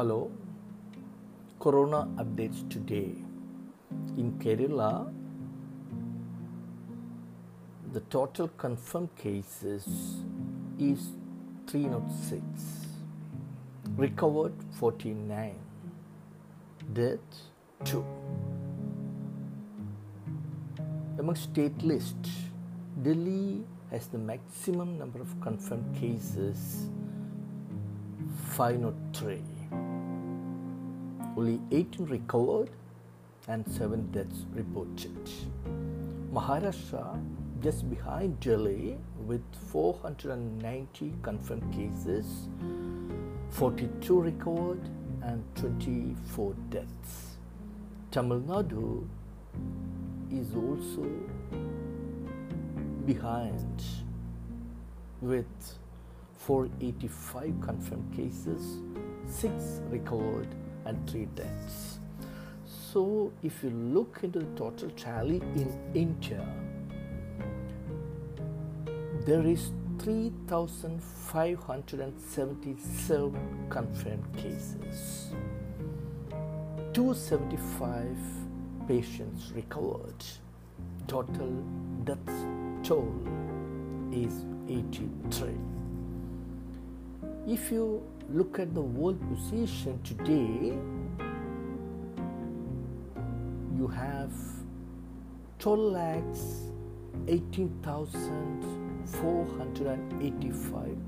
Hello. Corona updates today. In Kerala, the total confirmed cases is 306. Recovered 49. Death 2. Among state list, Delhi has the maximum number of confirmed cases 503. Only 18 recovered and 7 deaths reported. Maharashtra just behind Delhi with 490 confirmed cases, 42 recovered and 24 deaths. Tamil Nadu is also behind with 485 confirmed cases, 6 recovered, and 3 deaths. So, if you look into the total tally in India, there is 3,577 confirmed cases, 275 patients recovered, total death toll is 83. If you look at the world position today, you have 12 lakhs 18,485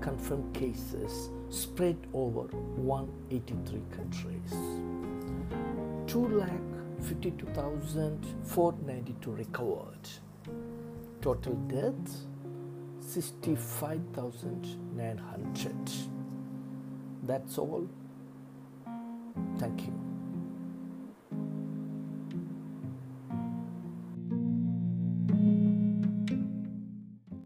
confirmed cases spread over 183 countries. 2 lakh 52,492 recovered. Total deaths 65,900. That's all. Thank you.